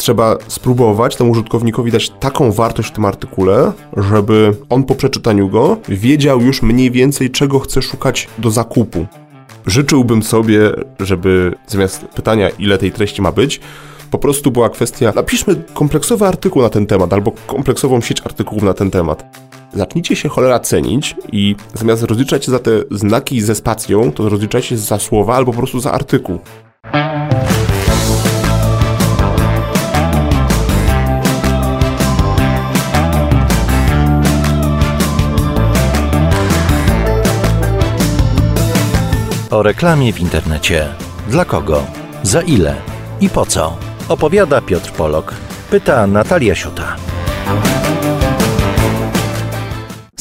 trzeba spróbować temu użytkownikowi dać taką wartość w tym artykule, żeby on po przeczytaniu go wiedział już mniej więcej, czego chce szukać do zakupu. Życzyłbym sobie, żeby zamiast pytania, ile tej treści ma być, po prostu była kwestia, napiszmy kompleksowy artykuł na ten temat, albo kompleksową sieć artykułów na ten temat. Zacznijcie się cholera cenić i zamiast rozliczać się za te znaki ze spacją, to rozliczajcie się za słowa albo po prostu za artykuł. O reklamie w internecie. Dla kogo? Za ile? I po co? Opowiada Piotr Polok. Pyta Natalia Siuta.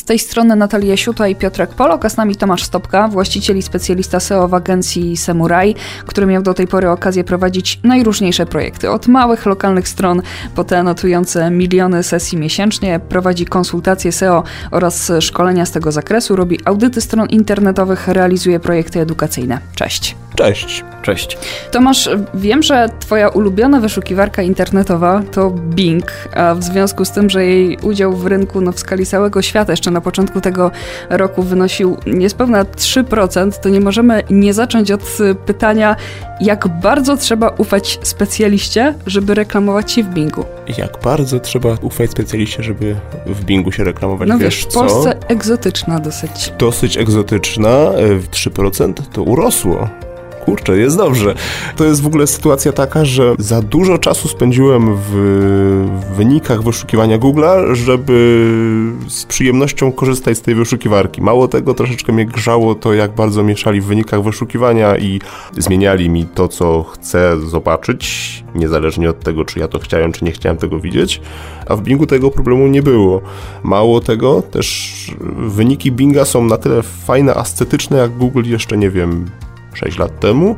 Tej strony Natalia Siuta i Piotrek Polok, a z nami Tomasz Stopka, właściciel i specjalista SEO w agencji Semuraj, który miał do tej pory okazję prowadzić najróżniejsze projekty. Od małych, lokalnych stron po te notujące miliony sesji miesięcznie, prowadzi konsultacje SEO oraz szkolenia z tego zakresu, robi audyty stron internetowych, realizuje projekty edukacyjne. Cześć. Cześć. Cześć. Tomasz, wiem, że twoja ulubiona wyszukiwarka internetowa to Bing, a w związku z tym, że jej udział w rynku no, w skali całego świata jeszcze na początku tego roku wynosił niespełna 3%, to nie możemy nie zacząć od pytania, jak bardzo trzeba ufać specjaliście, żeby reklamować się w Bingu? Jak bardzo trzeba ufać specjaliście, żeby w Bingu się reklamować? No wiesz, wiesz, w co? Polsce egzotyczna dosyć. Dosyć egzotyczna, e, w 3% to urosło kurczę, jest dobrze. To jest w ogóle sytuacja taka, że za dużo czasu spędziłem w wynikach wyszukiwania Google'a, żeby z przyjemnością korzystać z tej wyszukiwarki. Mało tego, troszeczkę mnie grzało to, jak bardzo mieszali w wynikach wyszukiwania i zmieniali mi to, co chcę zobaczyć, niezależnie od tego, czy ja to chciałem, czy nie chciałem tego widzieć, a w Bingu tego problemu nie było. Mało tego, też wyniki Binga są na tyle fajne, ascetyczne, jak Google jeszcze, nie wiem, 6 lat temu.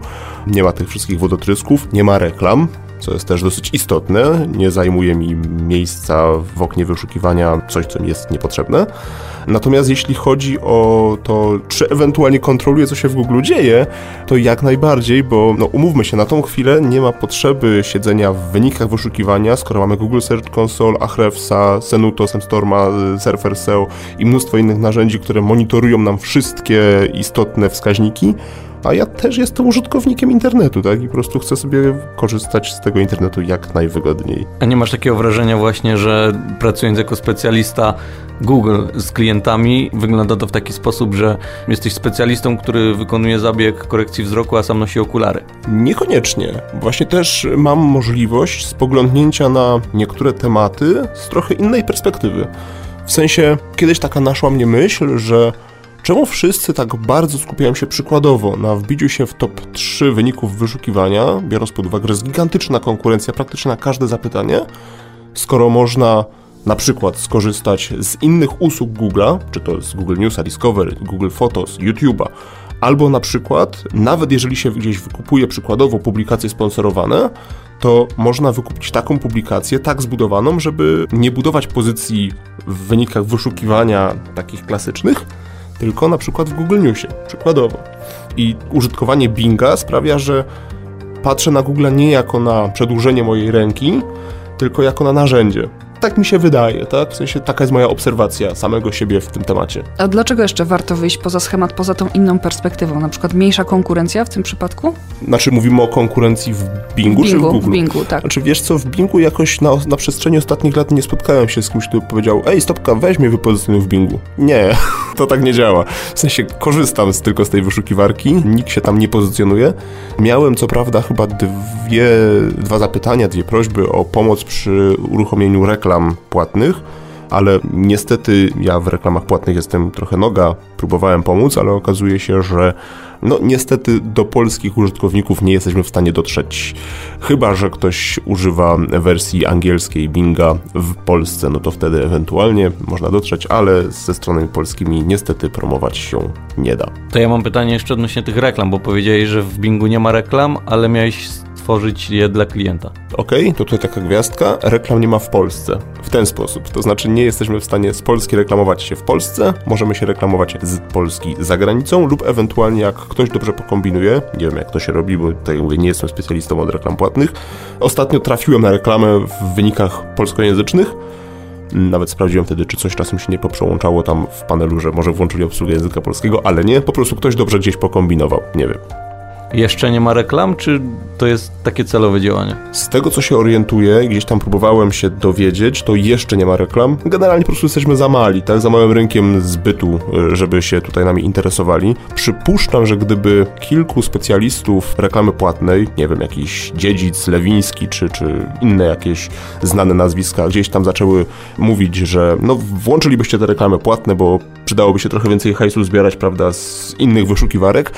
Nie ma tych wszystkich wodotrysków, nie ma reklam, co jest też dosyć istotne. Nie zajmuje mi miejsca w oknie wyszukiwania coś, co mi jest niepotrzebne. Natomiast jeśli chodzi o to, czy ewentualnie kontroluję, co się w Google dzieje, to jak najbardziej, bo no, umówmy się, na tą chwilę nie ma potrzeby siedzenia w wynikach wyszukiwania, skoro mamy Google Search Console, Ahrefsa, Senuto, Semstorma, Surfer SEO i mnóstwo innych narzędzi, które monitorują nam wszystkie istotne wskaźniki a ja też jestem użytkownikiem internetu, tak? I po prostu chcę sobie korzystać z tego internetu jak najwygodniej. A nie masz takiego wrażenia właśnie, że pracując jako specjalista Google z klientami, wygląda to w taki sposób, że jesteś specjalistą, który wykonuje zabieg korekcji wzroku, a sam nosi okulary? Niekoniecznie. Właśnie też mam możliwość spoglądnięcia na niektóre tematy z trochę innej perspektywy. W sensie, kiedyś taka naszła mnie myśl, że Czemu wszyscy tak bardzo skupiają się przykładowo na wbiciu się w top 3 wyników wyszukiwania, biorąc pod uwagę, że jest gigantyczna konkurencja praktycznie na każde zapytanie, skoro można na przykład skorzystać z innych usług Google'a, czy to z Google Newsa, Discovery, Google Photos, YouTube'a, albo na przykład, nawet jeżeli się gdzieś wykupuje przykładowo publikacje sponsorowane, to można wykupić taką publikację, tak zbudowaną, żeby nie budować pozycji w wynikach wyszukiwania takich klasycznych, tylko na przykład w Google Newsie, przykładowo. I użytkowanie Binga sprawia, że patrzę na Google nie jako na przedłużenie mojej ręki, tylko jako na narzędzie tak mi się wydaje, tak? W sensie taka jest moja obserwacja samego siebie w tym temacie. A dlaczego jeszcze warto wyjść poza schemat, poza tą inną perspektywą? Na przykład mniejsza konkurencja w tym przypadku? Znaczy mówimy o konkurencji w Bingu, Bingu czy w Google? W Bingu, tak. Znaczy wiesz co, w Bingu jakoś na, na przestrzeni ostatnich lat nie spotkałem się z kimś, kto powiedział ej stopka, weź mnie wypozycjonuj w Bingu. Nie, to tak nie działa. W sensie korzystam z, tylko z tej wyszukiwarki, nikt się tam nie pozycjonuje. Miałem co prawda chyba dwie, dwa zapytania, dwie prośby o pomoc przy uruchomieniu reklam reklam płatnych, ale niestety ja w reklamach płatnych jestem trochę noga, próbowałem pomóc, ale okazuje się, że no niestety do polskich użytkowników nie jesteśmy w stanie dotrzeć. Chyba, że ktoś używa wersji angielskiej Binga w Polsce, no to wtedy ewentualnie można dotrzeć, ale ze stronami polskimi niestety promować się nie da. To ja mam pytanie jeszcze odnośnie tych reklam, bo powiedziałeś, że w Bingu nie ma reklam, ale miałeś tworzyć je dla klienta. Okej, okay, to tutaj taka gwiazdka. Reklam nie ma w Polsce. W ten sposób. To znaczy nie jesteśmy w stanie z Polski reklamować się w Polsce, możemy się reklamować z Polski za granicą lub ewentualnie jak ktoś dobrze pokombinuje, nie wiem jak to się robi, bo tutaj mówię, nie jestem specjalistą od reklam płatnych. Ostatnio trafiłem na reklamę w wynikach polskojęzycznych, nawet sprawdziłem wtedy, czy coś czasem się nie poprzełączało tam w panelu, że może włączyli obsługę języka polskiego, ale nie, po prostu ktoś dobrze gdzieś pokombinował, nie wiem. Jeszcze nie ma reklam, czy to jest takie celowe działanie? Z tego, co się orientuję, gdzieś tam próbowałem się dowiedzieć, to jeszcze nie ma reklam. Generalnie po prostu jesteśmy za mali, tak? Za małym rynkiem zbytu, y, żeby się tutaj nami interesowali. Przypuszczam, że gdyby kilku specjalistów reklamy płatnej, nie wiem, jakiś dziedzic, Lewiński, czy, czy inne jakieś znane nazwiska, gdzieś tam zaczęły mówić, że no włączylibyście te reklamy płatne, bo przydałoby się trochę więcej hajsu zbierać, prawda, z innych wyszukiwarek,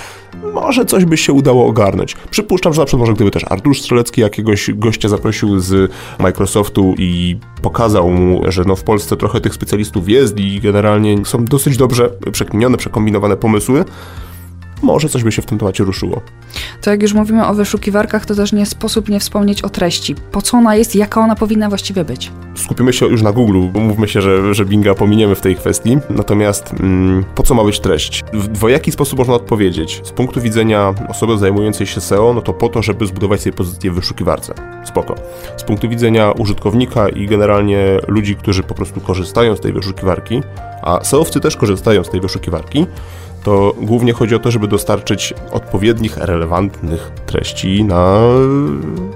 może coś by się udało ogarnąć. Przypuszczam, że na przykład może gdyby też Artur Strzelecki jakiegoś gościa zaprosił z Microsoftu i pokazał mu, że no w Polsce trochę tych specjalistów jest i generalnie są dosyć dobrze przekminione, przekombinowane pomysły, może coś by się w tym temacie ruszyło. To jak już mówimy o wyszukiwarkach, to też nie sposób nie wspomnieć o treści. Po co ona jest, jaka ona powinna właściwie być? Skupimy się już na Google, bo mówmy się, że, że Binga pominiemy w tej kwestii. Natomiast mm, po co ma być treść? W dwojaki sposób można odpowiedzieć. Z punktu widzenia osoby zajmującej się SEO, no to po to, żeby zbudować sobie pozycję w wyszukiwarce. Spoko. Z punktu widzenia użytkownika i generalnie ludzi, którzy po prostu korzystają z tej wyszukiwarki, a SEOwcy też korzystają z tej wyszukiwarki, to głównie chodzi o to, żeby dostarczyć odpowiednich, relevantnych treści na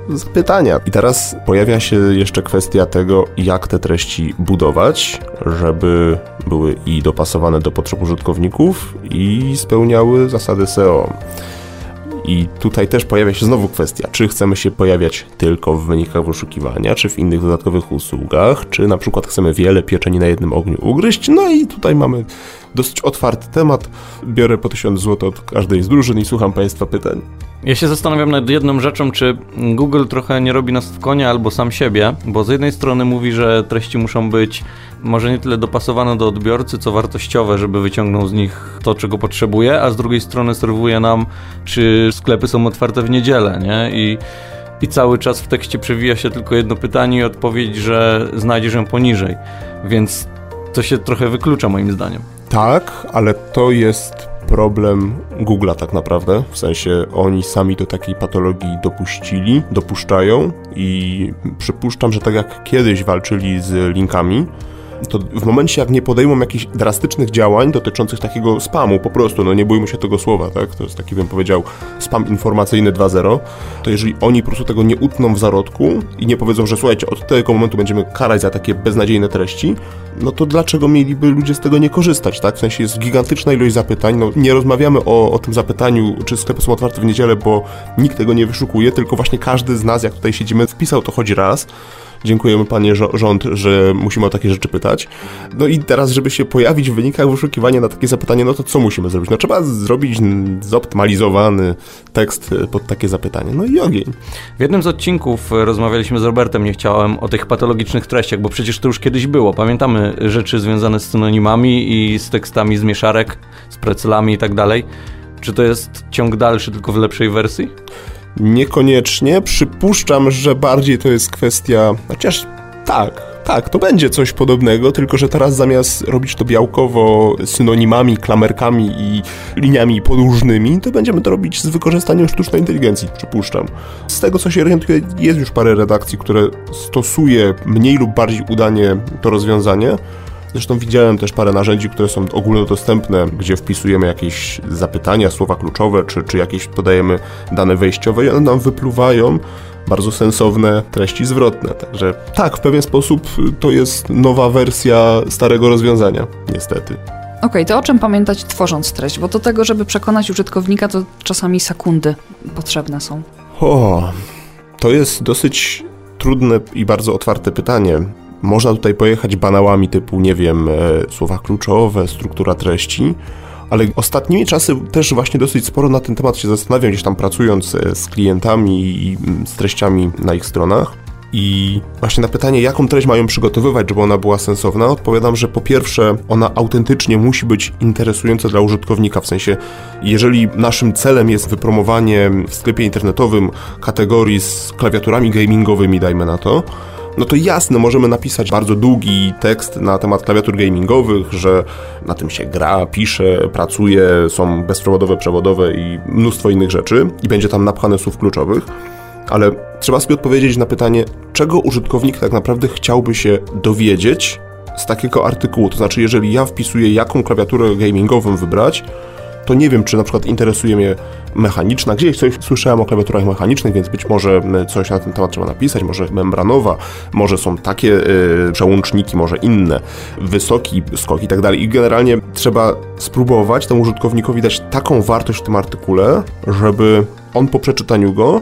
zapytania. I teraz pojawia się jeszcze kwestia tego, jak te treści budować, żeby były i dopasowane do potrzeb użytkowników i spełniały zasady SEO. I tutaj też pojawia się znowu kwestia, czy chcemy się pojawiać tylko w wynikach wyszukiwania, czy w innych dodatkowych usługach, czy na przykład chcemy wiele pieczeni na jednym ogniu ugryźć. No i tutaj mamy dosyć otwarty temat. Biorę po 1000 zł od każdej z drużyn i słucham Państwa pytań. Ja się zastanawiam nad jedną rzeczą, czy Google trochę nie robi nas w konia albo sam siebie, bo z jednej strony mówi, że treści muszą być może nie tyle dopasowane do odbiorcy, co wartościowe, żeby wyciągnął z nich to, czego potrzebuje, a z drugiej strony serwuje nam, czy sklepy są otwarte w niedzielę, nie? I i cały czas w tekście przewija się tylko jedno pytanie i odpowiedź, że znajdziesz ją poniżej. Więc to się trochę wyklucza moim zdaniem. Tak, ale to jest problem Google'a tak naprawdę. W sensie oni sami do takiej patologii dopuścili, dopuszczają i przypuszczam, że tak jak kiedyś walczyli z linkami, to w momencie, jak nie podejmą jakichś drastycznych działań dotyczących takiego spamu, po prostu, no nie bójmy się tego słowa, tak, to jest taki, bym powiedział, spam informacyjny 2.0, to jeżeli oni po prostu tego nie utną w zarodku i nie powiedzą, że słuchajcie, od tego momentu będziemy karać za takie beznadziejne treści, no to dlaczego mieliby ludzie z tego nie korzystać, tak? W sensie jest gigantyczna ilość zapytań, no nie rozmawiamy o, o tym zapytaniu, czy sklepy są otwarte w niedzielę, bo nikt tego nie wyszukuje, tylko właśnie każdy z nas, jak tutaj siedzimy, wpisał to choć raz, Dziękujemy panie rząd, że musimy o takie rzeczy pytać. No i teraz, żeby się pojawić w wynikach wyszukiwania na takie zapytanie, no to co musimy zrobić? No trzeba zrobić zoptymalizowany tekst pod takie zapytanie. No i ogień. W jednym z odcinków rozmawialiśmy z Robertem, nie chciałem, o tych patologicznych treściach, bo przecież to już kiedyś było. Pamiętamy rzeczy związane z synonimami i z tekstami z mieszarek, z precelami i tak dalej. Czy to jest ciąg dalszy, tylko w lepszej wersji? Niekoniecznie. Przypuszczam, że bardziej to jest kwestia. Chociaż tak, tak, to będzie coś podobnego, tylko że teraz zamiast robić to białkowo synonimami, klamerkami i liniami podłużnymi, to będziemy to robić z wykorzystaniem sztucznej inteligencji, przypuszczam. Z tego co się orientuję, jest już parę redakcji, które stosuje mniej lub bardziej udanie to rozwiązanie. Zresztą widziałem też parę narzędzi, które są ogólnodostępne, gdzie wpisujemy jakieś zapytania, słowa kluczowe, czy, czy jakieś podajemy dane wejściowe i one nam wypluwają bardzo sensowne treści zwrotne. Także tak, w pewien sposób to jest nowa wersja starego rozwiązania, niestety. Okej, okay, to o czym pamiętać tworząc treść? Bo do tego, żeby przekonać użytkownika, to czasami sekundy potrzebne są. O, to jest dosyć trudne i bardzo otwarte pytanie. Można tutaj pojechać banałami typu, nie wiem, e, słowa kluczowe, struktura treści, ale ostatnimi czasy też właśnie dosyć sporo na ten temat się zastanawiam, gdzieś tam pracując e, z klientami i z treściami na ich stronach. I właśnie na pytanie, jaką treść mają przygotowywać, żeby ona była sensowna, odpowiadam, że po pierwsze, ona autentycznie musi być interesująca dla użytkownika. W sensie, jeżeli naszym celem jest wypromowanie w sklepie internetowym kategorii z klawiaturami gamingowymi, dajmy na to, no to jasne, możemy napisać bardzo długi tekst na temat klawiatur gamingowych, że na tym się gra, pisze, pracuje, są bezprzewodowe, przewodowe i mnóstwo innych rzeczy i będzie tam napchane słów kluczowych, ale trzeba sobie odpowiedzieć na pytanie, czego użytkownik tak naprawdę chciałby się dowiedzieć z takiego artykułu. To znaczy, jeżeli ja wpisuję, jaką klawiaturę gamingową wybrać, to nie wiem, czy na przykład interesuje mnie mechaniczna. Gdzieś coś słyszałem o klawiaturach mechanicznych, więc być może coś na ten temat trzeba napisać, może membranowa, może są takie y, przełączniki, może inne, wysoki skok i tak dalej. I generalnie trzeba spróbować temu użytkownikowi dać taką wartość w tym artykule, żeby on po przeczytaniu go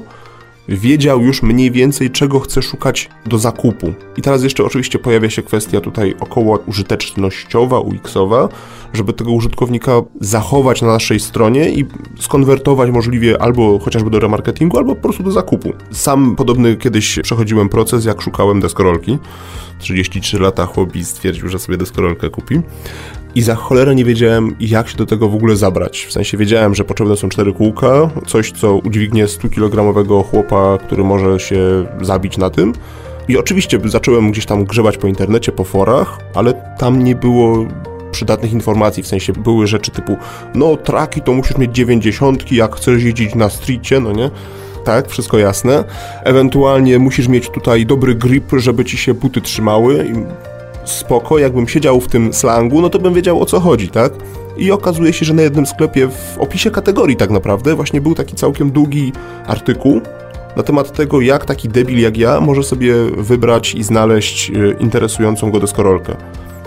wiedział już mniej więcej, czego chce szukać do zakupu. I teraz jeszcze oczywiście pojawia się kwestia tutaj około użytecznościowa, UX-owa, żeby tego użytkownika zachować na naszej stronie i skonwertować możliwie albo chociażby do remarketingu, albo po prostu do zakupu. Sam podobny kiedyś przechodziłem proces, jak szukałem deskorolki. 33 lata chłopi stwierdził, że sobie deskorolkę kupi. I za cholerę nie wiedziałem, jak się do tego w ogóle zabrać. W sensie wiedziałem, że potrzebne są cztery kółka, coś, co udźwignie 100-kilogramowego chłopa, który może się zabić na tym. I oczywiście zacząłem gdzieś tam grzebać po internecie, po forach, ale tam nie było przydatnych informacji, w sensie były rzeczy typu no traki to musisz mieć 90, jak chcesz jeździć na streetie, no nie? Tak, wszystko jasne. Ewentualnie musisz mieć tutaj dobry grip, żeby ci się buty trzymały spoko, jakbym siedział w tym slangu, no to bym wiedział o co chodzi, tak? I okazuje się, że na jednym sklepie w opisie kategorii tak naprawdę właśnie był taki całkiem długi artykuł na temat tego, jak taki debil jak ja może sobie wybrać i znaleźć y, interesującą go deskorolkę.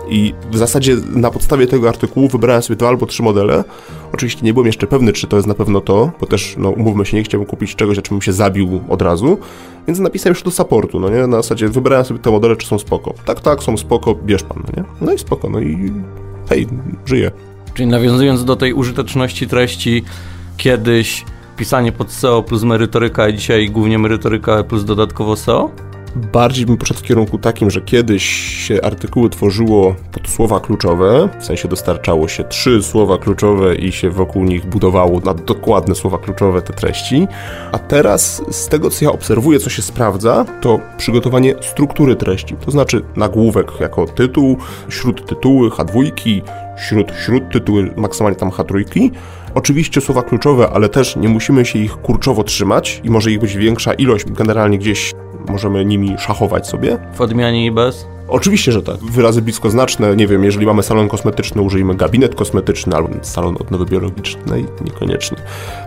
I w zasadzie na podstawie tego artykułu wybrałem sobie dwa albo trzy modele. Oczywiście nie byłem jeszcze pewny, czy to jest na pewno to, bo też, no umówmy się, nie chciałbym kupić czegoś, na czym się zabił od razu, więc napisałem już do supportu, no nie? Na zasadzie wybrałem sobie te modele, czy są spoko. Tak, tak, są spoko, bierz pan, no nie? No i spoko, no i hej, żyję. Czyli nawiązując do tej użyteczności treści, kiedyś pisanie pod SEO plus merytoryka, a dzisiaj głównie merytoryka plus dodatkowo SEO? Bardziej bym poszedł w kierunku takim, że kiedyś się artykuły tworzyło pod słowa kluczowe, w sensie dostarczało się trzy słowa kluczowe i się wokół nich budowało na dokładne słowa kluczowe te treści, a teraz z tego co ja obserwuję, co się sprawdza, to przygotowanie struktury treści, to znaczy nagłówek jako tytuł, śródtytuły, H2, śród, śródtytuły, maksymalnie tam H3, Oczywiście słowa kluczowe, ale też nie musimy się ich kurczowo trzymać i może ich być większa ilość, generalnie gdzieś możemy nimi szachować sobie. W odmianie i bez? Oczywiście, że tak. Wyrazy bliskoznaczne, nie wiem, jeżeli mamy salon kosmetyczny, użyjmy gabinet kosmetyczny albo salon odnowy biologicznej, niekoniecznie.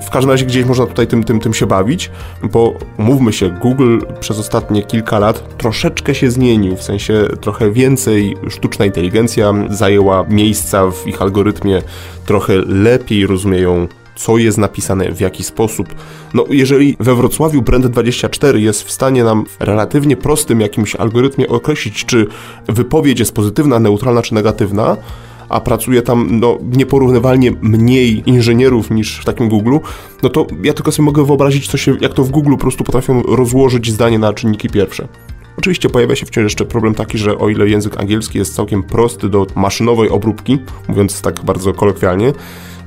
W każdym razie gdzieś można tutaj tym, tym, tym się bawić, bo mówmy się, Google przez ostatnie kilka lat troszeczkę się zmienił, w sensie trochę więcej sztuczna inteligencja zajęła miejsca w ich algorytmie, trochę lepiej rozumieją co jest napisane, w jaki sposób. No, jeżeli we Wrocławiu Brand24 jest w stanie nam w relatywnie prostym jakimś algorytmie określić, czy wypowiedź jest pozytywna, neutralna czy negatywna, a pracuje tam no, nieporównywalnie mniej inżynierów niż w takim Google, no to ja tylko sobie mogę wyobrazić, co się, jak to w Google po prostu potrafią rozłożyć zdanie na czynniki pierwsze. Oczywiście pojawia się wciąż jeszcze problem taki, że o ile język angielski jest całkiem prosty do maszynowej obróbki, mówiąc tak bardzo kolokwialnie,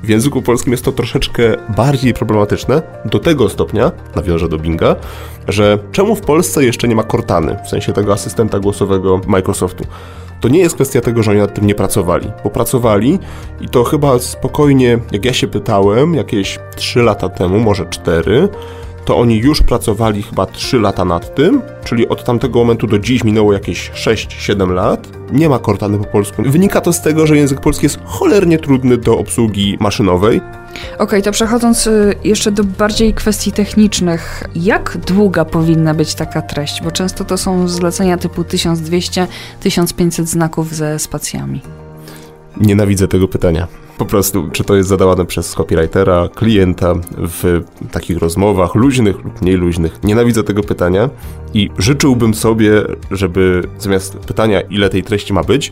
w języku polskim jest to troszeczkę bardziej problematyczne, do tego stopnia, nawiążę do Binga, że czemu w Polsce jeszcze nie ma Cortany, w sensie tego asystenta głosowego Microsoftu? To nie jest kwestia tego, że oni nad tym nie pracowali, bo pracowali i to chyba spokojnie, jak ja się pytałem, jakieś 3 lata temu, może 4, to oni już pracowali chyba 3 lata nad tym, czyli od tamtego momentu do dziś minęło jakieś 6-7 lat. Nie ma Cortany po polsku. Wynika to z tego, że język polski jest cholernie trudny do obsługi maszynowej. Okej, okay, to przechodząc y, jeszcze do bardziej kwestii technicznych, jak długa powinna być taka treść? Bo często to są zlecenia typu 1200-1500 znaków ze spacjami. Nienawidzę tego pytania. Po prostu, czy to jest zadawane przez copywritera, klienta w takich rozmowach luźnych lub mniej luźnych. Nienawidzę tego pytania I życzyłbym sobie, żeby zamiast pytania, ile tej treści ma być,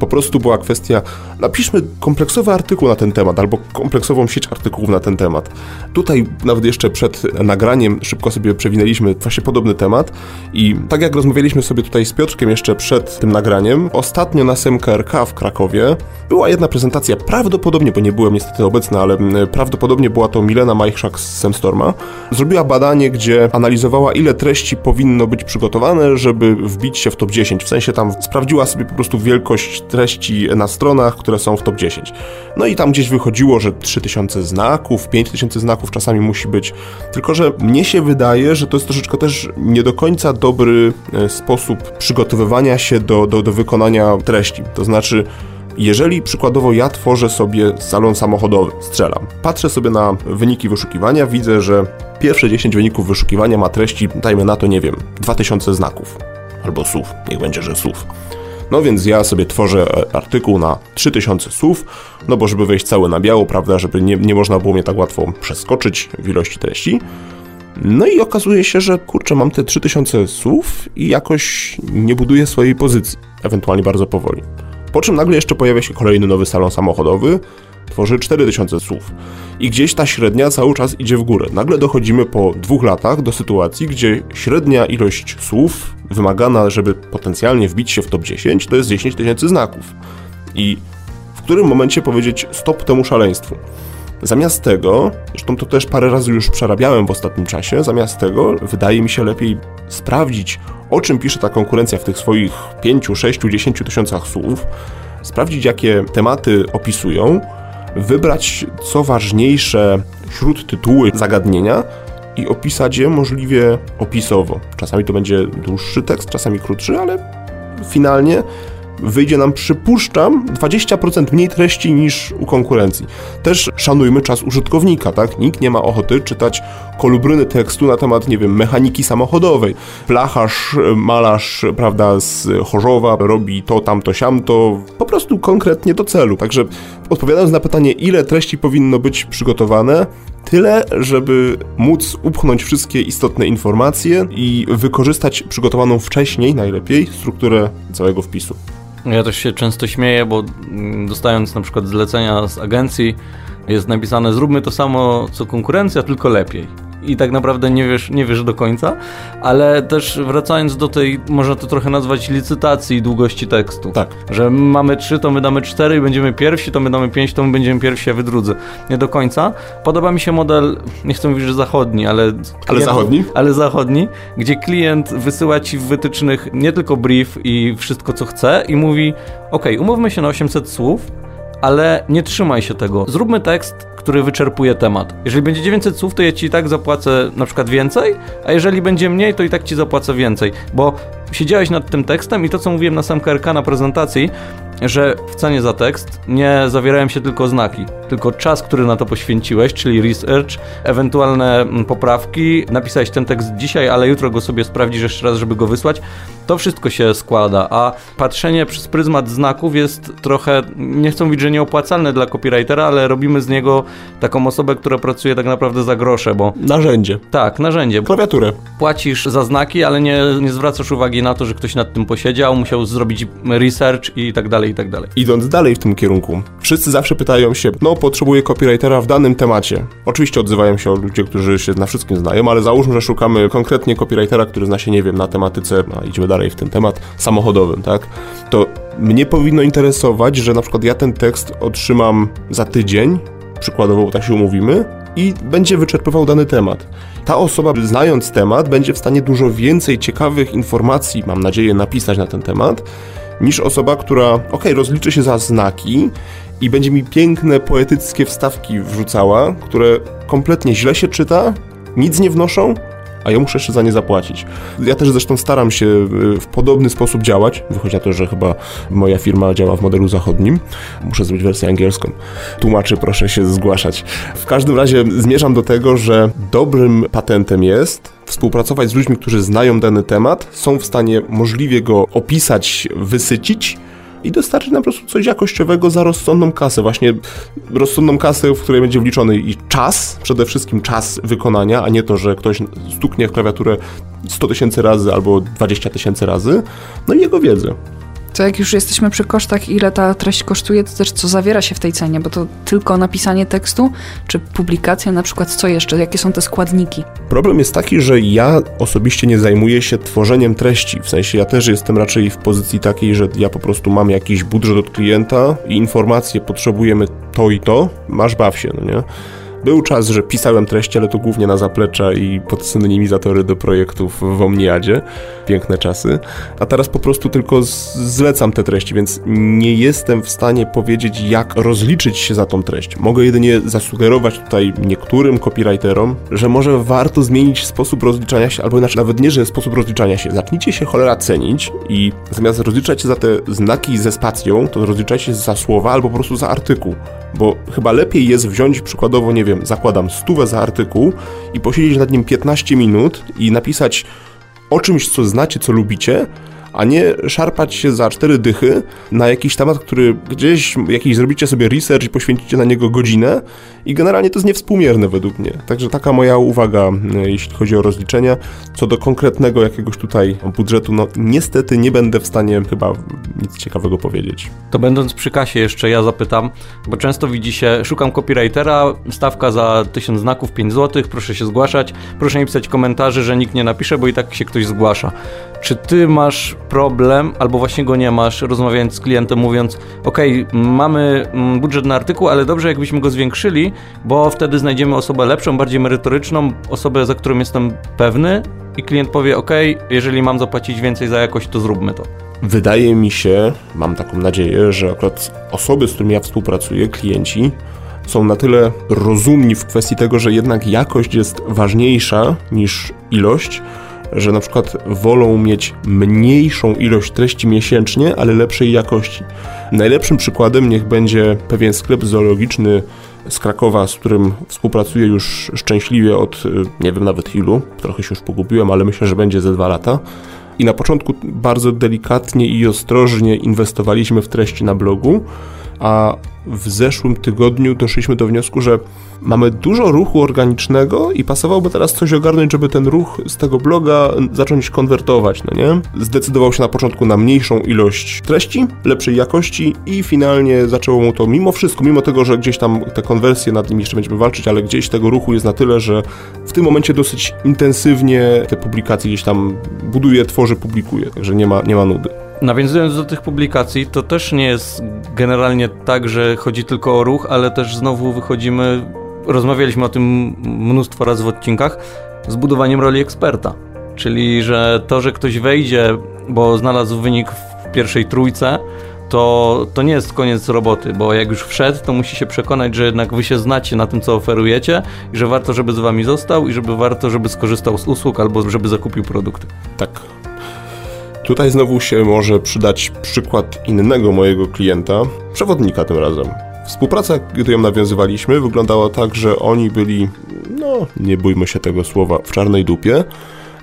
po prostu była kwestia, napiszmy kompleksowy artykuł na ten temat, albo kompleksową sieć artykułów na ten temat. Tutaj nawet jeszcze przed nagraniem szybko sobie przewinęliśmy właśnie podobny temat i tak jak rozmawialiśmy sobie tutaj z Piotrkiem jeszcze przed tym nagraniem, ostatnio na SMKRK w Krakowie była jedna prezentacja, prawdopodobnie, bo nie byłem niestety obecny, ale prawdopodobnie była to Milena Majchrzak z Semstorma, zrobiła badanie, gdzie analizowała ile treści powinno być przygotowane, żeby wbić się w top 10, w sensie tam sprawdziła sobie po prostu wielkość treści na stronach, które są w top 10. No i tam gdzieś wychodziło, że 3000 znaków, 5000 znaków czasami musi być. Tylko, że mnie się wydaje, że to jest troszeczkę też nie do końca dobry e, sposób przygotowywania się do, do, do wykonania treści. To znaczy, jeżeli przykładowo ja tworzę sobie salon samochodowy, strzelam, patrzę sobie na wyniki wyszukiwania, widzę, że pierwsze 10 wyników wyszukiwania ma treści, dajmy na to, nie wiem, 2000 znaków albo słów, niech będzie, że słów. No więc ja sobie tworzę e, artykuł na 3000 słów, no bo żeby wejść cały na biało, prawda, żeby nie, nie można było mnie tak łatwo przeskoczyć w ilości treści. No i okazuje się, że kurczę, mam te 3000 słów i jakoś nie buduję swojej pozycji, ewentualnie bardzo powoli. Po czym nagle jeszcze pojawia się kolejny nowy salon samochodowy, tworzy 4000 słów. I gdzieś ta średnia cały czas idzie w górę. Nagle dochodzimy po dwóch latach do sytuacji, gdzie średnia ilość słów wymagana, żeby potencjalnie wbić się w top 10, to jest 10 tysięcy znaków. I w którym momencie powiedzieć stop temu szaleństwu? Zamiast tego, zresztą to też parę razy już przerabiałem w ostatnim czasie, zamiast tego wydaje mi się lepiej sprawdzić, o czym pisze ta konkurencja w tych swoich 5, 6, 10 tysiącach słów, sprawdzić, jakie tematy opisują, wybrać co ważniejsze wśród tytuły zagadnienia i opisać je możliwie opisowo. Czasami to będzie dłuższy tekst, czasami krótszy, ale finalnie wyjdzie nam, przypuszczam, 20% mniej treści niż u konkurencji. Też szanujmy czas użytkownika, tak? Nikt nie ma ochoty czytać kolubryny tekstu na temat, nie wiem, mechaniki samochodowej. Placharz, malarz, prawda, z Chorzowa robi to, tamto, siamto, po prostu konkretnie do celu. Także odpowiadając na pytanie, ile treści powinno być przygotowane, tyle, żeby móc upchnąć wszystkie istotne informacje i wykorzystać przygotowaną wcześniej, najlepiej, strukturę całego wpisu. Ja też się często śmieję, bo mm, dostając na przykład zlecenia z agencji, jest napisane zróbmy to samo co konkurencja, tylko lepiej i tak naprawdę nie wiesz, nie wiesz do końca, ale też wracając do tej, można to trochę nazwać licytacji długości tekstu. Tak. Że mamy trzy, to my damy cztery i będziemy pierwsi, to my damy pięć, to my będziemy pierwsi, a wy drudzy. Nie do końca. Podoba mi się model, nie chcę mówić, że zachodni, ale... Klient, ale zachodni? Ale zachodni, gdzie klient wysyła ci w wytycznych nie tylko brief i wszystko, co chce i mówi, ok, umówmy się na 800 słów, ale nie trzymaj się tego. Zróbmy tekst, który wyczerpuje temat. Jeżeli będzie 900 słów, to ja ci i tak zapłacę na przykład więcej, a jeżeli będzie mniej, to i tak ci zapłacę więcej, bo siedziałeś nad tym tekstem i to, co mówiłem na sam KRK na prezentacji, że w cenie za tekst nie zawierają się tylko znaki, tylko czas, który na to poświęciłeś, czyli research, ewentualne mm, poprawki, napisałeś ten tekst dzisiaj, ale jutro go sobie sprawdzisz jeszcze raz, żeby go wysłać. To wszystko się składa, a patrzenie przez pryzmat znaków jest trochę, nie chcę mówić, że nieopłacalne dla copywritera, ale robimy z niego taką osobę, która pracuje tak naprawdę za grosze, bo... Narzędzie. Tak, narzędzie. Klawiaturę. Płacisz za znaki, ale nie, nie zwracasz uwagi na to, że ktoś nad tym posiedział, musiał zrobić research i tak dalej, i tak dalej. Idąc dalej w tym kierunku, wszyscy zawsze pytają się, no potrzebuję copywritera w danym temacie. Oczywiście odzywają się ludzie, którzy się na wszystkim znają, ale załóżmy, że szukamy konkretnie copywritera, który zna się, nie wiem, na tematyce, no idźmy dalej w ten temat, samochodowym, tak? To mnie powinno interesować, że na przykład ja ten tekst otrzymam za tydzień, przykładowo tak się umówimy, i będzie wyczerpywał dany temat. Ta osoba, znając temat, będzie w stanie dużo więcej ciekawych informacji, mam nadzieję, napisać na ten temat, niż osoba, która, ok, rozliczy się za znaki i będzie mi piękne, poetyckie wstawki wrzucała, które kompletnie źle się czyta, nic nie wnoszą, a ja muszę jeszcze za nie zapłacić. Ja też zresztą staram się y, w podobny sposób działać. Wychodzi na to, że chyba moja firma działa w modelu zachodnim. Muszę zrobić wersję angielską. Tłumaczy, proszę się zgłaszać. W każdym razie zmierzam do tego, że dobrym patentem jest współpracować z ludźmi, którzy znają dany temat, są w stanie możliwie go opisać, wysycić, i dostarczyć nam po prostu coś jakościowego za rozsądną kasę. Właśnie rozsądną kasę, w której będzie wliczony i czas, przede wszystkim czas wykonania, a nie to, że ktoś stuknie w klawiaturę 100 tysięcy razy albo 20 tysięcy razy, no i jego wiedzę. To jak już jesteśmy przy kosztach, ile ta treść kosztuje, to też co zawiera się w tej cenie, bo to tylko napisanie tekstu, czy publikacja na przykład, co jeszcze, jakie są te składniki? Problem jest taki, że ja osobiście nie zajmuję się tworzeniem treści, w sensie ja też jestem raczej w pozycji takiej, że ja po prostu mam jakiś budżet od klienta i informacje, potrzebujemy to i to, masz baw się, no nie? Był czas, że pisałem treści, ale to głównie na zaplecza i pod synonimizatory do projektów w Omniadzie. Piękne czasy. A teraz po prostu tylko zlecam te treści, więc nie jestem w stanie powiedzieć, jak rozliczyć się za tą treść. Mogę jedynie zasugerować tutaj niektórym copywriterom, że może warto zmienić sposób rozliczania się, albo inaczej, nawet nie, że sposób rozliczania się. Zacznijcie się cholera cenić i zamiast rozliczać się za te znaki ze spacją, to rozliczajcie się za słowa albo po prostu za artykuł. Bo chyba lepiej jest wziąć przykładowo, nie wiem, zakładam stówę za artykuł i posiedzieć nad nim 15 minut i napisać o czymś, co znacie, co lubicie, a nie szarpać się za cztery dychy na jakiś temat, który gdzieś jakiś zrobicie sobie research i poświęcicie na niego godzinę i generalnie to jest niewspółmierne według mnie. Także taka moja uwaga, e, jeśli chodzi o rozliczenia. Co do konkretnego jakiegoś tutaj budżetu, no niestety nie będę w stanie chyba nic ciekawego powiedzieć. To będąc przy kasie jeszcze ja zapytam, bo często widzi się, szukam copywritera, stawka za 1000 znaków, 5 zł, proszę się zgłaszać, proszę nie pisać komentarzy, że nikt nie napisze, bo i tak się ktoś zgłasza. Czy ty masz problem, albo właśnie go nie masz, rozmawiając z klientem, mówiąc: OK, mamy mm, budżet na artykuł, ale dobrze, jakbyśmy go zwiększyli, bo wtedy znajdziemy osobę lepszą, bardziej merytoryczną, osobę, za którą jestem pewny, i klient powie: OK, jeżeli mam zapłacić więcej za jakość, to zróbmy to. Wydaje mi się, mam taką nadzieję, że akurat osoby, z którymi ja współpracuję, klienci, są na tyle rozumni w kwestii tego, że jednak jakość jest ważniejsza niż ilość, że na przykład wolą mieć mniejszą ilość treści miesięcznie, ale lepszej jakości. Najlepszym przykładem niech będzie pewien sklep zoologiczny z Krakowa, z którym współpracuję już szczęśliwie od nie wiem nawet ilu, trochę się już pogubiłem, ale myślę, że będzie ze dwa lata. I na początku bardzo delikatnie i ostrożnie inwestowaliśmy w treści na blogu, a w zeszłym tygodniu doszliśmy do wniosku, że mamy dużo ruchu organicznego i pasowałoby teraz coś ogarnąć, żeby ten ruch z tego bloga zacząć konwertować, no nie? Zdecydował się na początku na mniejszą ilość treści, lepszej jakości i finalnie zaczęło mu to mimo wszystko, mimo tego, że gdzieś tam te konwersje nad nim jeszcze będziemy walczyć, ale gdzieś tego ruchu jest na tyle, że w tym momencie dosyć intensywnie te publikacje gdzieś tam buduje, tworzy, publikuje, także nie ma, nie ma nudy. Nawiązując do tych publikacji, to też nie jest generalnie tak, że chodzi tylko o ruch, ale też znowu wychodzimy, rozmawialiśmy o tym mnóstwo razy w odcinkach, z budowaniem roli eksperta. Czyli, że to, że ktoś wejdzie, bo znalazł wynik w pierwszej trójce, to, to nie jest koniec roboty, bo jak już wszedł, to musi się przekonać, że jednak wy się znacie na tym, co oferujecie i że warto, żeby z wami został i żeby warto, żeby skorzystał z usług albo żeby zakupił produkty. Tak, Tutaj znowu się może przydać przykład innego mojego klienta, przewodnika tym razem. Współpraca, ją nawiązywaliśmy, wyglądała tak, że oni byli, no nie bójmy się tego słowa, w czarnej dupie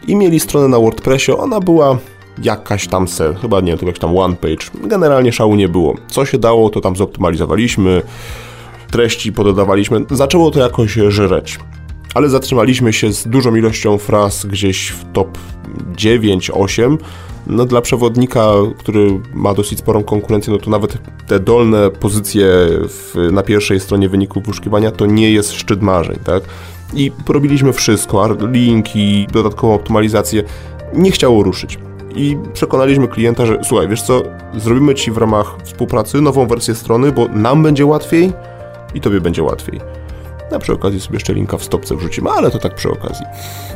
i mieli stronę na WordPressie. Ona była jakaś tam se, chyba nie, to jakiś tam one page. Generalnie szału nie było. Co się dało, to tam zoptymalizowaliśmy, treści pododawaliśmy. Zaczęło to jakoś żreć. Ale zatrzymaliśmy się z dużą ilością fraz gdzieś w top 9-8 no dla przewodnika, który ma dosyć sporą konkurencję, no to nawet te dolne pozycje w, na pierwszej stronie wyników wyszukiwania to nie jest szczyt marzeń, tak? I porobiliśmy wszystko, linki, dodatkową optymalizację. Nie chciało ruszyć. I przekonaliśmy klienta, że słuchaj, wiesz co, zrobimy ci w ramach współpracy nową wersję strony, bo nam będzie łatwiej i tobie będzie łatwiej. Na przy okazji sobie jeszcze linka w stopce wrzucimy, ale to tak przy okazji.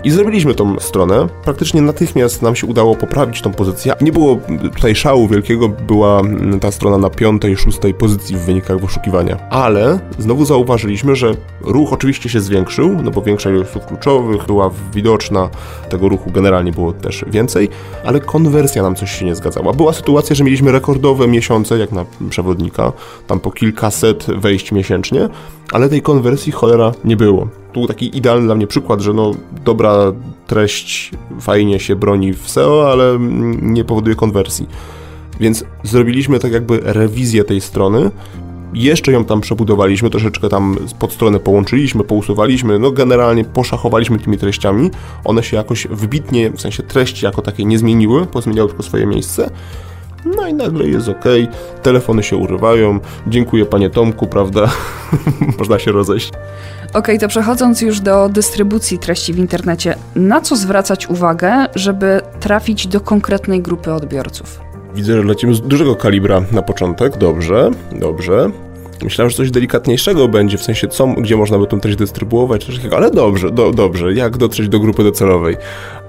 I zrobiliśmy tą stronę. Praktycznie natychmiast nam się udało poprawić tą pozycję. Nie było tutaj szału wielkiego, była ta strona na piątej, szóstej pozycji w wynikach wyszukiwania. Ale znowu zauważyliśmy, że ruch oczywiście się zwiększył, no bo większa ilość słów kluczowych była widoczna, tego ruchu generalnie było też więcej, ale konwersja nam coś się nie zgadzała. Była sytuacja, że mieliśmy rekordowe miesiące, jak na przewodnika, tam po kilkaset wejść miesięcznie, ale tej konwersji cholera nie było. Tu taki idealny dla mnie przykład, że no dobra treść fajnie się broni w SEO, ale nie powoduje konwersji. Więc zrobiliśmy tak jakby rewizję tej strony, jeszcze ją tam przebudowaliśmy, troszeczkę tam pod stronę połączyliśmy, pousuwaliśmy, no generalnie poszachowaliśmy tymi treściami. One się jakoś wybitnie, w sensie treści jako takie nie zmieniły, pozmieniały tylko swoje miejsce. No i nagle jest ok, telefony się urywają, dziękuję panie Tomku, prawda? Można się rozejść. Okay, to przechodząc już do dystrybucji treści w internecie, na co zwracać uwagę, żeby trafić do konkretnej grupy odbiorców? Widzę, że lecimy z dużego kalibra na początek. Dobrze, dobrze. Myślałem, że coś delikatniejszego będzie, w sensie co, gdzie można by tą treść dystrybuować, coś takiego, ale dobrze, do, dobrze, jak dotrzeć do grupy docelowej.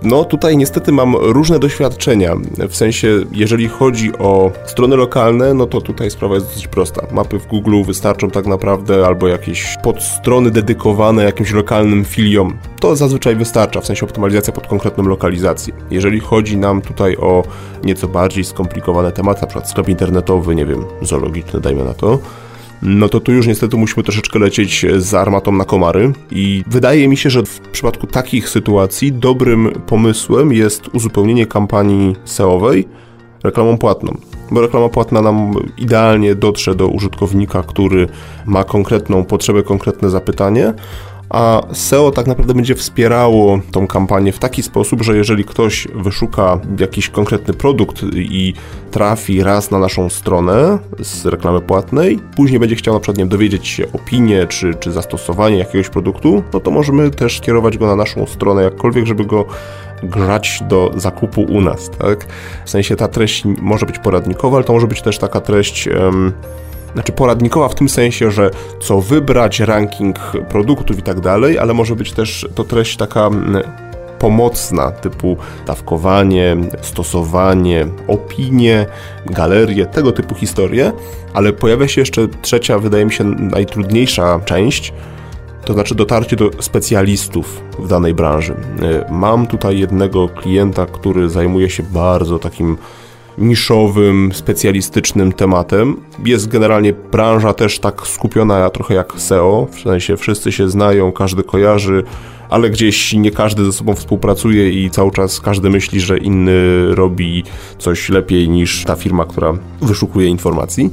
No tutaj niestety mam różne doświadczenia, w sensie jeżeli chodzi o strony lokalne, no to tutaj sprawa jest dosyć prosta. Mapy w Google wystarczą tak naprawdę, albo jakieś podstrony dedykowane jakimś lokalnym filiom. To zazwyczaj wystarcza, w sensie optymalizacja pod konkretną lokalizację. Jeżeli chodzi nam tutaj o nieco bardziej skomplikowane tematy, na przykład sklep internetowy, nie wiem, zoologiczny, dajmy na to, no to tu już niestety musimy troszeczkę lecieć z armatą na komary i wydaje mi się, że w przypadku takich sytuacji dobrym pomysłem jest uzupełnienie kampanii SEO-owej reklamą płatną. Bo reklama płatna nam idealnie dotrze do użytkownika, który ma konkretną potrzebę, konkretne zapytanie, a SEO tak naprawdę będzie wspierało tą kampanię w taki sposób, że jeżeli ktoś wyszuka jakiś konkretny produkt i trafi raz na naszą stronę z reklamy płatnej, później będzie chciał na przykład nie dowiedzieć się opinię czy, czy zastosowanie jakiegoś produktu, no to możemy też kierować go na naszą stronę jakkolwiek, żeby go grzać do zakupu u nas, tak? W sensie ta treść może być poradnikowa, ale to może być też taka treść znaczy poradnikowa w tym sensie, że co wybrać, ranking produktów i tak dalej, ale może być też to treść taka mm, pomocna, typu dawkowanie, stosowanie, opinie, galerie, tego typu historie, ale pojawia się jeszcze trzecia, wydaje mi się, najtrudniejsza część, to znaczy dotarcie do specjalistów w danej branży. Mam tutaj jednego klienta, który zajmuje się bardzo takim niszowym, specjalistycznym tematem. Jest generalnie branża też tak skupiona trochę jak SEO, w sensie wszyscy się znają, każdy kojarzy, ale gdzieś nie każdy ze sobą współpracuje i cały czas każdy myśli, że inny robi coś lepiej niż ta firma, która wyszukuje informacji.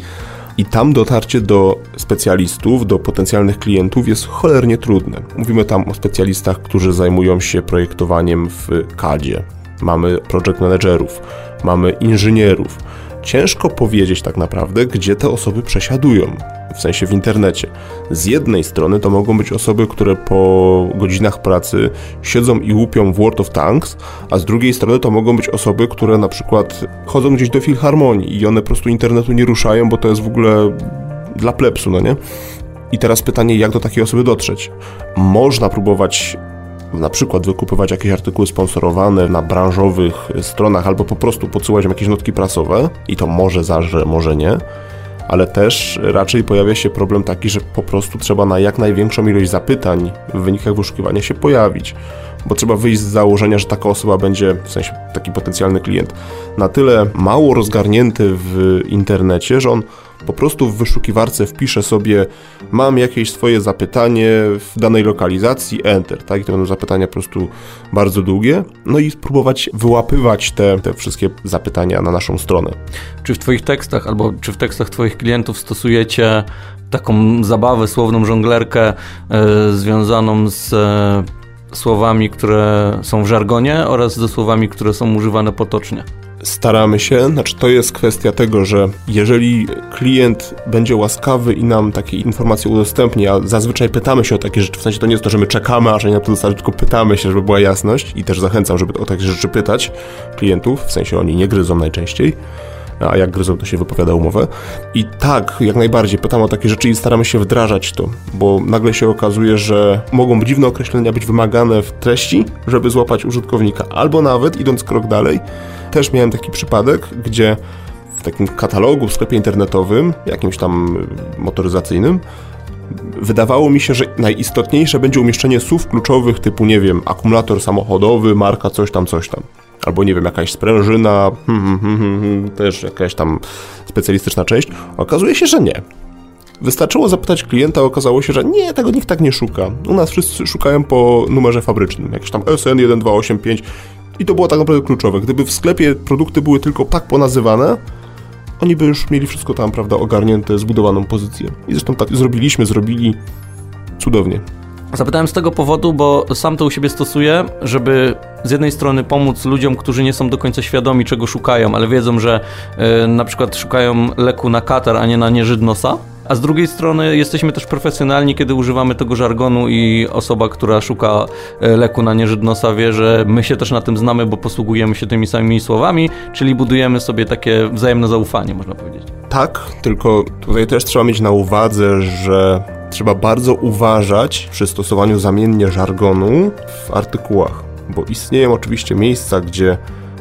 I tam dotarcie do specjalistów, do potencjalnych klientów jest cholernie trudne. Mówimy tam o specjalistach, którzy zajmują się projektowaniem w CADzie. Mamy project managerów, mamy inżynierów. Ciężko powiedzieć tak naprawdę, gdzie te osoby przesiadują, w sensie w internecie. Z jednej strony to mogą być osoby, które po godzinach pracy siedzą i łupią w World of Tanks, a z drugiej strony to mogą być osoby, które na przykład chodzą gdzieś do filharmonii i one po prostu internetu nie ruszają, bo to jest w ogóle dla plepsu, no nie? I teraz pytanie, jak do takiej osoby dotrzeć? Można próbować na przykład wykupywać jakieś artykuły sponsorowane na branżowych stronach albo po prostu podsyłać jakieś notki prasowe i to może zaże, może nie, ale też raczej pojawia się problem taki, że po prostu trzeba na jak największą ilość zapytań w wynikach wyszukiwania się pojawić bo trzeba wyjść z założenia, że taka osoba będzie, w sensie taki potencjalny klient, na tyle mało rozgarnięty w internecie, że on po prostu w wyszukiwarce wpisze sobie mam jakieś swoje zapytanie w danej lokalizacji, enter, tak? I to będą zapytania po prostu bardzo długie, no i spróbować wyłapywać te, te wszystkie zapytania na naszą stronę. Czy w Twoich tekstach, albo czy w tekstach Twoich klientów stosujecie taką zabawę, słowną żonglerkę e, związaną z e, słowami, które są w żargonie oraz ze słowami, które są używane potocznie. Staramy się, znaczy to jest kwestia tego, że jeżeli klient będzie łaskawy i nam takie informacje udostępni, a zazwyczaj pytamy się o takie rzeczy, w sensie to nie jest to, że my czekamy, aż oni nam to dostarczy, tylko pytamy się, żeby była jasność i też zachęcam, żeby o takie rzeczy pytać klientów, w sensie oni nie gryzą najczęściej, a jak gryzą, to się wypowiada umowę. I tak, jak najbardziej pytam o takie rzeczy i staramy się wdrażać to, bo nagle się okazuje, że mogą dziwne określenia być wymagane w treści, żeby złapać użytkownika, albo nawet idąc krok dalej, też miałem taki przypadek, gdzie w takim katalogu w sklepie internetowym, jakimś tam motoryzacyjnym, wydawało mi się, że najistotniejsze będzie umieszczenie słów kluczowych typu, nie wiem, akumulator samochodowy, marka coś tam, coś tam albo nie wiem, jakaś sprężyna, hmm, hmm, hmm, też jakaś tam specjalistyczna część. Okazuje się, że nie. Wystarczyło zapytać klienta, okazało się, że nie, tego nikt tak nie szuka. U nas wszyscy szukają po numerze fabrycznym, jakiś tam SN1285 i to było tak naprawdę kluczowe. Gdyby w sklepie produkty były tylko tak ponazywane, oni by już mieli wszystko tam, prawda, ogarnięte, zbudowaną pozycję. I zresztą tak zrobiliśmy, zrobili cudownie. Zapytałem z tego powodu, bo sam to u siebie stosuję, żeby z jednej strony pomóc ludziom, którzy nie są do końca świadomi, czego szukają, ale wiedzą, że y, na przykład szukają leku na katar, a nie na nieżyd nosa. A z drugiej strony jesteśmy też profesjonalni, kiedy używamy tego żargonu i osoba, która szuka e, leku na nieżyd nosa wie, że my się też na tym znamy, bo posługujemy się tymi samymi słowami, czyli budujemy sobie takie wzajemne zaufanie, można powiedzieć. Tak, tylko tutaj też trzeba mieć na uwadze, że trzeba bardzo uważać przy stosowaniu zamiennie żargonu w artykułach, bo istnieją oczywiście miejsca, gdzie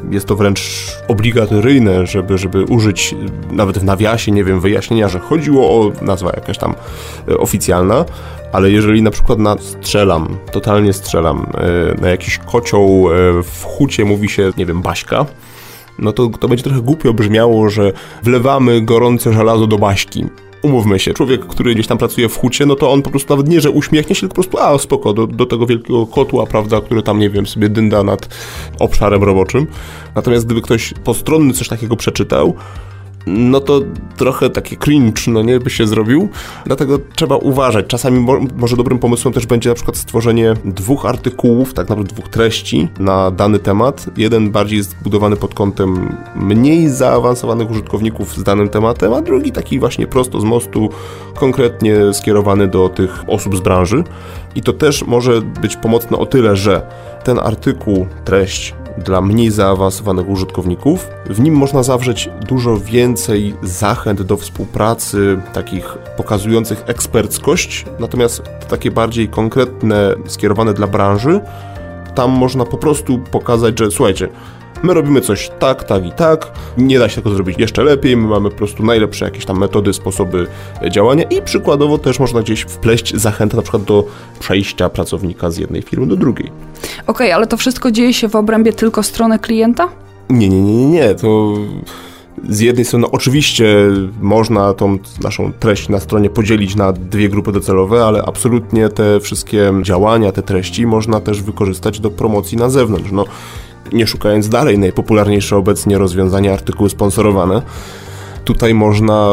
jest to wręcz obligatoryjne, żeby, żeby użyć nawet w nawiasie, nie wiem, wyjaśnienia, że chodziło o nazwa jakaś tam e, oficjalna, ale jeżeli na przykład na strzelam, totalnie strzelam, e, na jakiś kocioł e, w hucie mówi się, nie wiem, baśka, no to, to będzie trochę głupio brzmiało, że wlewamy gorące żelazo do baśki umówmy się, człowiek, który gdzieś tam pracuje w hucie, no to on po prostu nawet nie, że uśmiechnie się, tylko po prostu, a spoko, do, do tego wielkiego kotła, prawda, który tam, nie wiem, sobie dynda nad obszarem roboczym. Natomiast gdyby ktoś postronny coś takiego przeczytał, no to trochę takie cringe, no nie, by się zrobił. Dlatego trzeba uważać. Czasami mo może dobrym pomysłem też będzie na przykład stworzenie dwóch artykułów, tak naprawdę dwóch treści na dany temat. Jeden bardziej jest budowany pod kątem mniej zaawansowanych użytkowników z danym tematem, a drugi taki właśnie prosto z mostu, konkretnie skierowany do tych osób z branży. I to też może być pomocne o tyle, że ten artykuł, treść dla mniej zaawansowanych użytkowników. W nim można zawrzeć dużo więcej zachęt do współpracy, takich pokazujących eksperckość, natomiast takie bardziej konkretne, skierowane dla branży, tam można po prostu pokazać, że słuchajcie, My robimy coś tak, tak i tak, nie da się tego zrobić jeszcze lepiej, my mamy po prostu najlepsze jakieś tam metody, sposoby działania i przykładowo też można gdzieś wpleść zachętę na przykład do przejścia pracownika z jednej firmy do drugiej. Okej, okay, ale to wszystko dzieje się w obrębie tylko strony klienta? Nie, nie, nie, nie, nie. to z jednej strony oczywiście można tą naszą treść na stronie podzielić na dwie grupy docelowe, ale absolutnie te wszystkie działania, te treści można też wykorzystać do promocji na zewnątrz. No, nie szukając dalej, najpopularniejsze obecnie rozwiązania artykuły sponsorowane. Tutaj można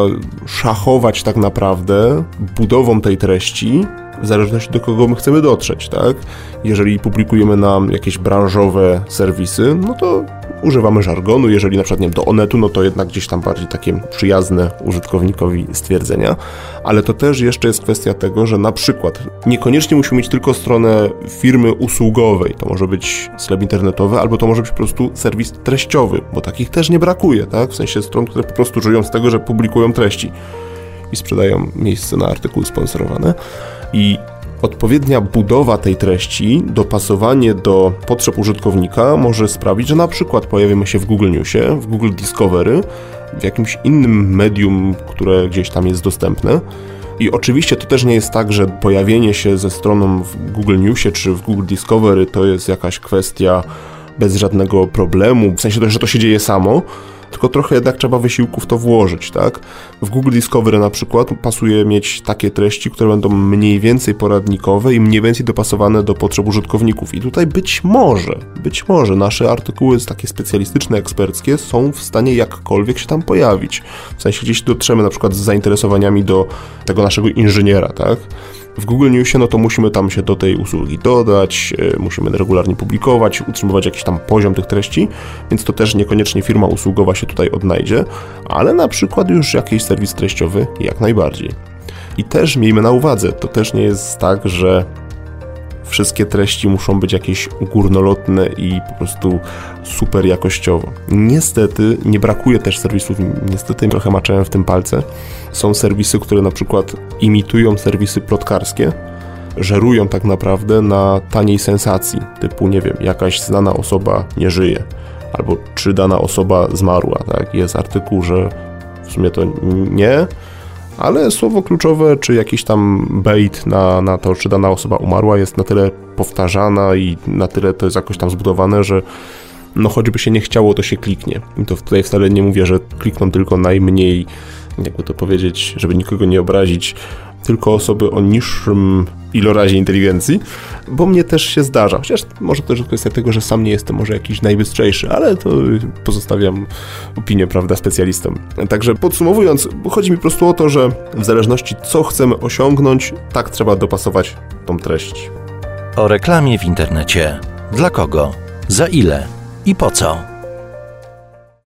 szachować tak naprawdę budową tej treści w zależności do kogo my chcemy dotrzeć, tak? Jeżeli publikujemy nam jakieś branżowe serwisy, no to używamy żargonu, jeżeli na przykład nie wiem, do Onetu, no to jednak gdzieś tam bardziej takie przyjazne użytkownikowi stwierdzenia, ale to też jeszcze jest kwestia tego, że na przykład niekoniecznie musimy mieć tylko stronę firmy usługowej, to może być sklep internetowy, albo to może być po prostu serwis treściowy, bo takich też nie brakuje, tak? W sensie stron, które po prostu żyją z tego, że publikują treści i sprzedają miejsce na artykuły sponsorowane. I Odpowiednia budowa tej treści, dopasowanie do potrzeb użytkownika może sprawić, że na przykład pojawimy się w Google Newsie, w Google Discovery, w jakimś innym medium, które gdzieś tam jest dostępne. I oczywiście to też nie jest tak, że pojawienie się ze stroną w Google Newsie czy w Google Discovery to jest jakaś kwestia bez żadnego problemu, w sensie, że to się dzieje samo tylko trochę jednak trzeba wysiłków to włożyć, tak? W Google Discovery na przykład pasuje mieć takie treści, które będą mniej więcej poradnikowe i mniej więcej dopasowane do potrzeb użytkowników. I tutaj być może, być może nasze artykuły takie specjalistyczne, eksperckie są w stanie jakkolwiek się tam pojawić. W sensie gdzieś dotrzemy na przykład z zainteresowaniami do tego naszego inżyniera, tak? W Google Newsie, no to musimy tam się do tej usługi dodać, e, musimy regularnie publikować, utrzymywać jakiś tam poziom tych treści, więc to też niekoniecznie firma usługowa się tutaj odnajdzie, ale na przykład już jakiś serwis treściowy jak najbardziej. I też miejmy na uwadze, to też nie jest tak, że wszystkie treści muszą być jakieś górnolotne i po prostu super jakościowo. Niestety nie brakuje też serwisów, niestety trochę maczałem w tym palce. Są serwisy, które na przykład imitują serwisy plotkarskie, żerują tak naprawdę na taniej sensacji, typu nie wiem, jakaś znana osoba nie żyje, albo czy dana osoba zmarła, tak? Jest artykuł, że w sumie to nie, ale słowo kluczowe, czy jakiś tam bait na, na to, czy dana osoba umarła, jest na tyle powtarzana i na tyle to jest jakoś tam zbudowane, że no choćby się nie chciało, to się kliknie. I to tutaj wcale nie mówię, że klikną tylko najmniej, jakby to powiedzieć, żeby nikogo nie obrazić, tylko osoby o niższym ilorazie inteligencji, bo mnie też się zdarza. Chociaż może też kwestia tego, że sam nie jestem może jakiś najbystrzejszy, ale to pozostawiam opinię, prawda, specjalistom. Także podsumowując, chodzi mi po prostu o to, że w zależności co chcemy osiągnąć, tak trzeba dopasować tą treść. O reklamie w internecie. Dla kogo? Za ile? I po co?